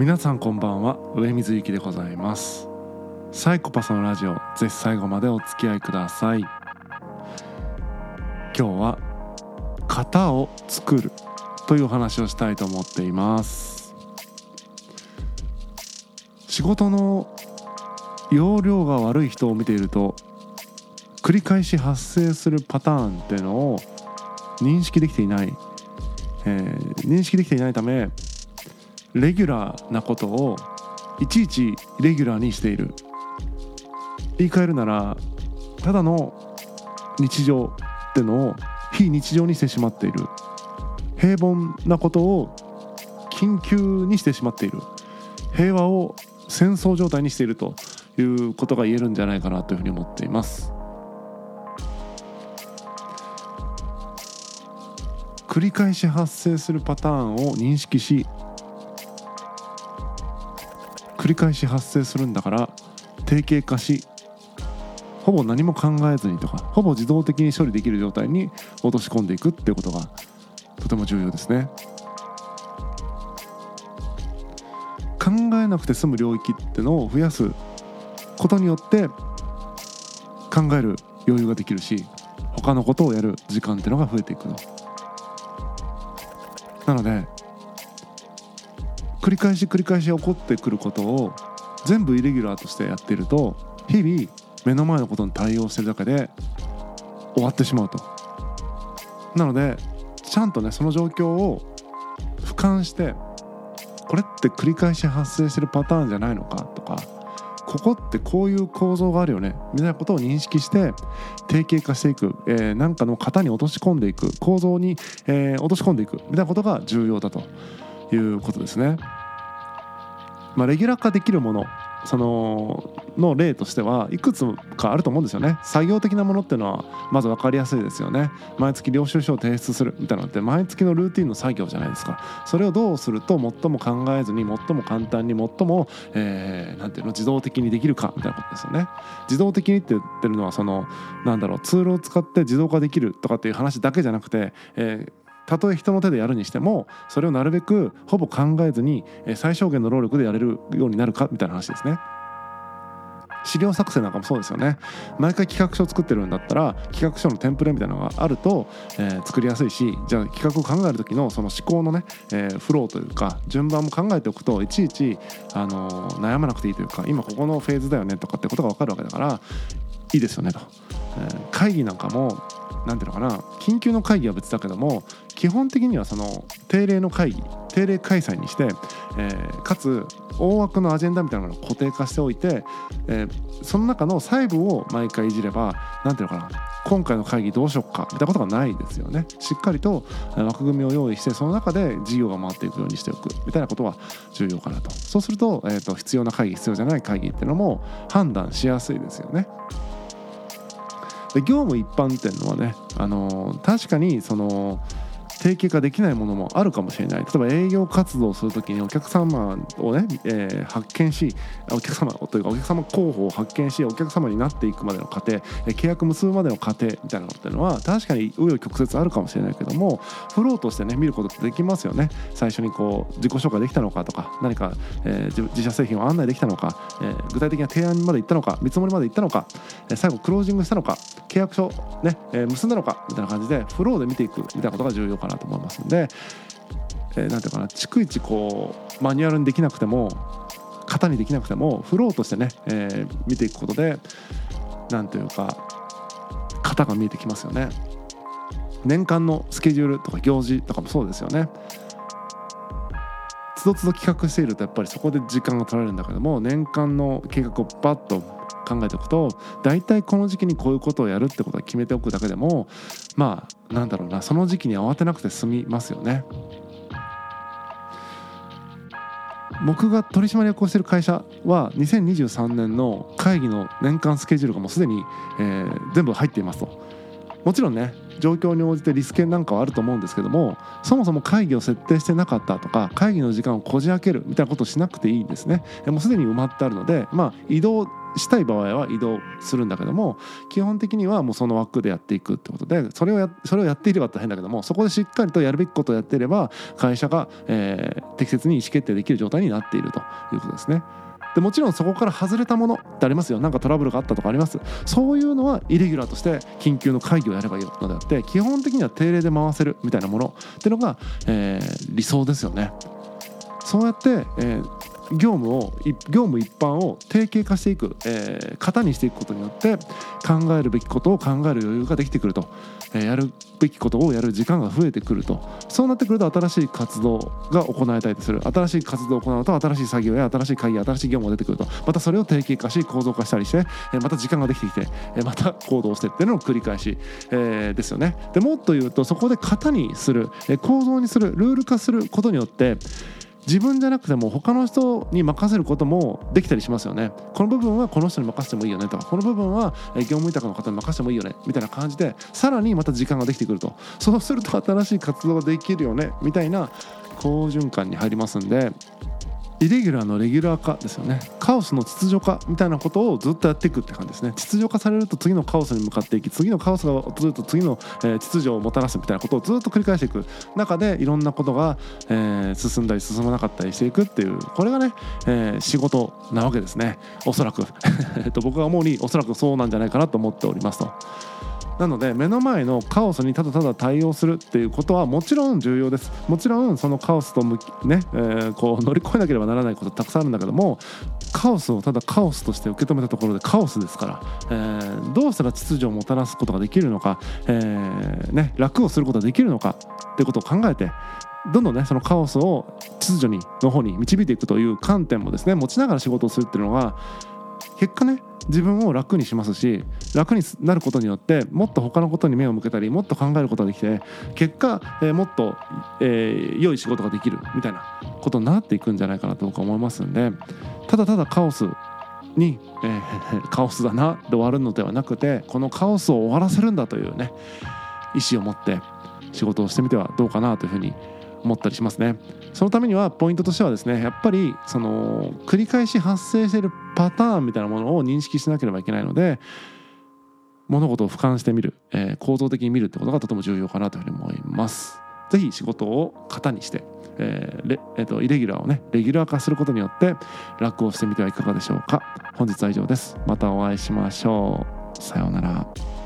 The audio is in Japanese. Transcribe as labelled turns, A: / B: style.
A: 皆さんこんばんは。上水幸でございます。サイコパスのラジオぜひ最後までお付き合いください。今日は型を作るというお話をしたいと思っています。仕事の容量が悪い人を見ていると繰り返し発生するパターンっていうのを認識できていない、えー、認識できていないためレギュラーなことをいちいちレギュラーにしている。言い換えるならただの日常ってのを非日常にしてしまっている。平凡なことを緊急にしてしまっている。平和を戦争状態にしているということが言えるんじゃないかなというふうに思っています。繰り返し発生するパターンを認識しり返し発生するんだから定型化しほぼ何も考えずにとかほぼ自動的に処理できる状態に落とし込んでいくっていうことがとても重要ですね。考えなくて済む領域ってのを増やすことによって考える余裕ができるし他のことをやる時間っていうのが増えていくの。なので繰り返し繰り返し起こってくることを全部イレギュラーとしてやっていると日々目の前のことに対応してるだけで終わってしまうと。なのでちゃんとねその状況を俯瞰してこれって繰り返し発生してるパターンじゃないのかとかここってこういう構造があるよねみたいなことを認識して定型化していく、えー、かの型に落とし込んでいく構造に、えー、落とし込んでいくみたいなことが重要だと。いうことですね。まあ、レギュラー化できるものそのの例としてはいくつかあると思うんですよね。作業的なものっていうのはまず分かりやすいですよね。毎月領収書を提出するみたいなのって毎月のルーティンの作業じゃないですか。それをどうすると最も考えずに最も簡単に最も、えー、ていうの自動的にできるかみたいなことですよね。自動的にって言ってるのはそのなんだろうツールを使って自動化できるとかっていう話だけじゃなくて、えーたとえ人の手でやるにしてもそれをなるべくほぼ考えずに最小限の労力でやれるようになるかみたいな話ですね。資料作成なんかもそうですよね毎回企画書を作ってるんだったら企画書のテンプレみたいなのがあると、えー、作りやすいしじゃあ企画を考える時のその思考のね、えー、フローというか順番も考えておくといちいち、あのー、悩まなくていいというか今ここのフェーズだよねとかってことが分かるわけだからいいですよねと、え、会議なんかも何ていうのかな緊急の会議は別だけども基本的にはその定例の会議定例開催にして、えー、かつ大枠のアジェンダみたいなものを固定化しておいて、えー、その中の細部を毎回いじれば何ていうのかな今回の会議どうしようかみたいなことがないですよねしっかりと枠組みを用意してその中で事業が回っていくようにしておくみたいなことは重要かなとそうすると,、えーと必要な会議必要じゃない会議っていうのも判断しやすいですよね。で業務一般っていうのはね、あの確かにその提携ができないものもあるかもしれない。例えば営業活動をするときにお客様をね、えー、発見しお客様というかお客様候補を発見しお客様になっていくまでの過程契約結ぶまでの過程みたいなのっていうのは確かに紆余曲折あるかもしれないけどもフローとしてね見ることってできますよね。最初にこう自己紹介できたのかとか何か、えー、自社製品を案内できたのか、えー、具体的な提案までいったのか見積もりまでいったのか、最後クロージングしたのか契約書ね、えー、結んだのかみたいな感じでフローで見ていくみたいなことが重要かな。と思いますので、えー、ていうかな逐一こうマニュアルにできなくても型にできなくてもフローとしてね、えー、見ていくことでなんというか型が見えてきますよね。年間のスケジュールとか行事とかもそうですよね。つどつど企画しているとやっぱりそこで時間が取られるんだけども年間の計画をバッと考えておくと大体この時期にこういうことをやるってことは決めておくだけでもまあなんだろうなその時期に慌てなくて済みますよね。僕が取締役をしている会社は2023年の会議の年間スケジュールがもうすでに、えー、全部入っていますと。もちろんね状況に応じてリスケなんかはあると思うんですけどもそもそも会議を設定してなかったとか会議の時間をこじ開けるみたいなことをしなくていいんですねもうすでに埋まってあるのでまあ移動したい場合は移動するんだけども基本的にはもうその枠でやっていくってことでそれをやそれをやっていればって変だけどもそこでしっかりとやるべきことをやっていれば会社が、えー、適切に意思決定できる状態になっているということですね。でもちろんそこから外れたものってありますよ。なんかトラブルがあったとかあります？そういうのはイレギュラーとして緊急の会議をやればいいのであって基本的には定例で回せるみたいなものっていうのが、えー、理想ですよね。そうやって、えー業務を業務一般を定型化していく、えー、型にしていくことによって考えるべきことを考える余裕ができてくると、えー、やるべきことをやる時間が増えてくると。そうなってくると新しい活動が行われたりする。新しい活動を行うと新しい作業や新しい会議新しい業務が出てくると。またそれを定型化し構造化したりして、えー、また時間ができてきて、えー、また行動してっていうのを繰り返し、えー、ですよね。でもっと言うとそこで型にする、えー、構造にするルール化することによって自分じゃなくても他の人に任せることもできたりしますよね。この部分はこの人に任せてもいいよねと。かこの部分は業務委託の方に任せてもいいよね。みたいな感じでさらにまた時間ができてくると。そうすると新しい活動ができるよね。みたいな好循環に入りますんで。イレギュラーのレギュラー化ですよね。カオスの秩序化みたいなことをずっとやっていくって感じですね。秩序化されると次のカオスに向かっていき次のカオスが訪れると次の、え、秩序をもたらすみたいなことをずっと繰り返していく中でいろんなことが、え、進んだり進まなかったりしていくっていうこれがね、え、仕事なわけですね。おそらく。僕が思うにおそらくそうなんじゃないかなと思っておりますと。なので目の前のカオスにただただ対応するっていうことはもちろん重要です。もちろんそのカオスと向きね、えー、こう乗り越えなければならないことたくさんあるんだけどもカオスをただカオスとして受け止めたところでカオスですから、えー、どうしたら秩序をもたらすことができるのか、えーね、楽をすることができるのかっていうことを考えてどんどんねそのカオスを秩序にの方に導いていくという観点もですね持ちながら仕事をするっていうのが結果ね自分を楽にしますし楽になることによってもっと他のことに目を向けたりもっと考えることができて結果、えー、もっと、えー、良い仕事ができるみたいなことになっていくんじゃないかなと僕は思いますんでただただカオスに、えー、カオスだなで終わるのではなくてこのカオスを終わらせるんだというね意思を持って仕事をしてみてはどうかなというふうに思ったりしますね。そのためにはポイントとしてはですねやっぱりその繰り返し発生しているパターンみたいなものを認識しなければいけないので物事を俯瞰してみる、えー、構造的に見るってことがとても重要かなというふうに思います。ぜひ仕事を型にして、えーレえーと、イレギュラーをねレギュラー化することによって楽をしてみてはいかがでしょうか。本日は以上です。またお会いしましょう。さようなら。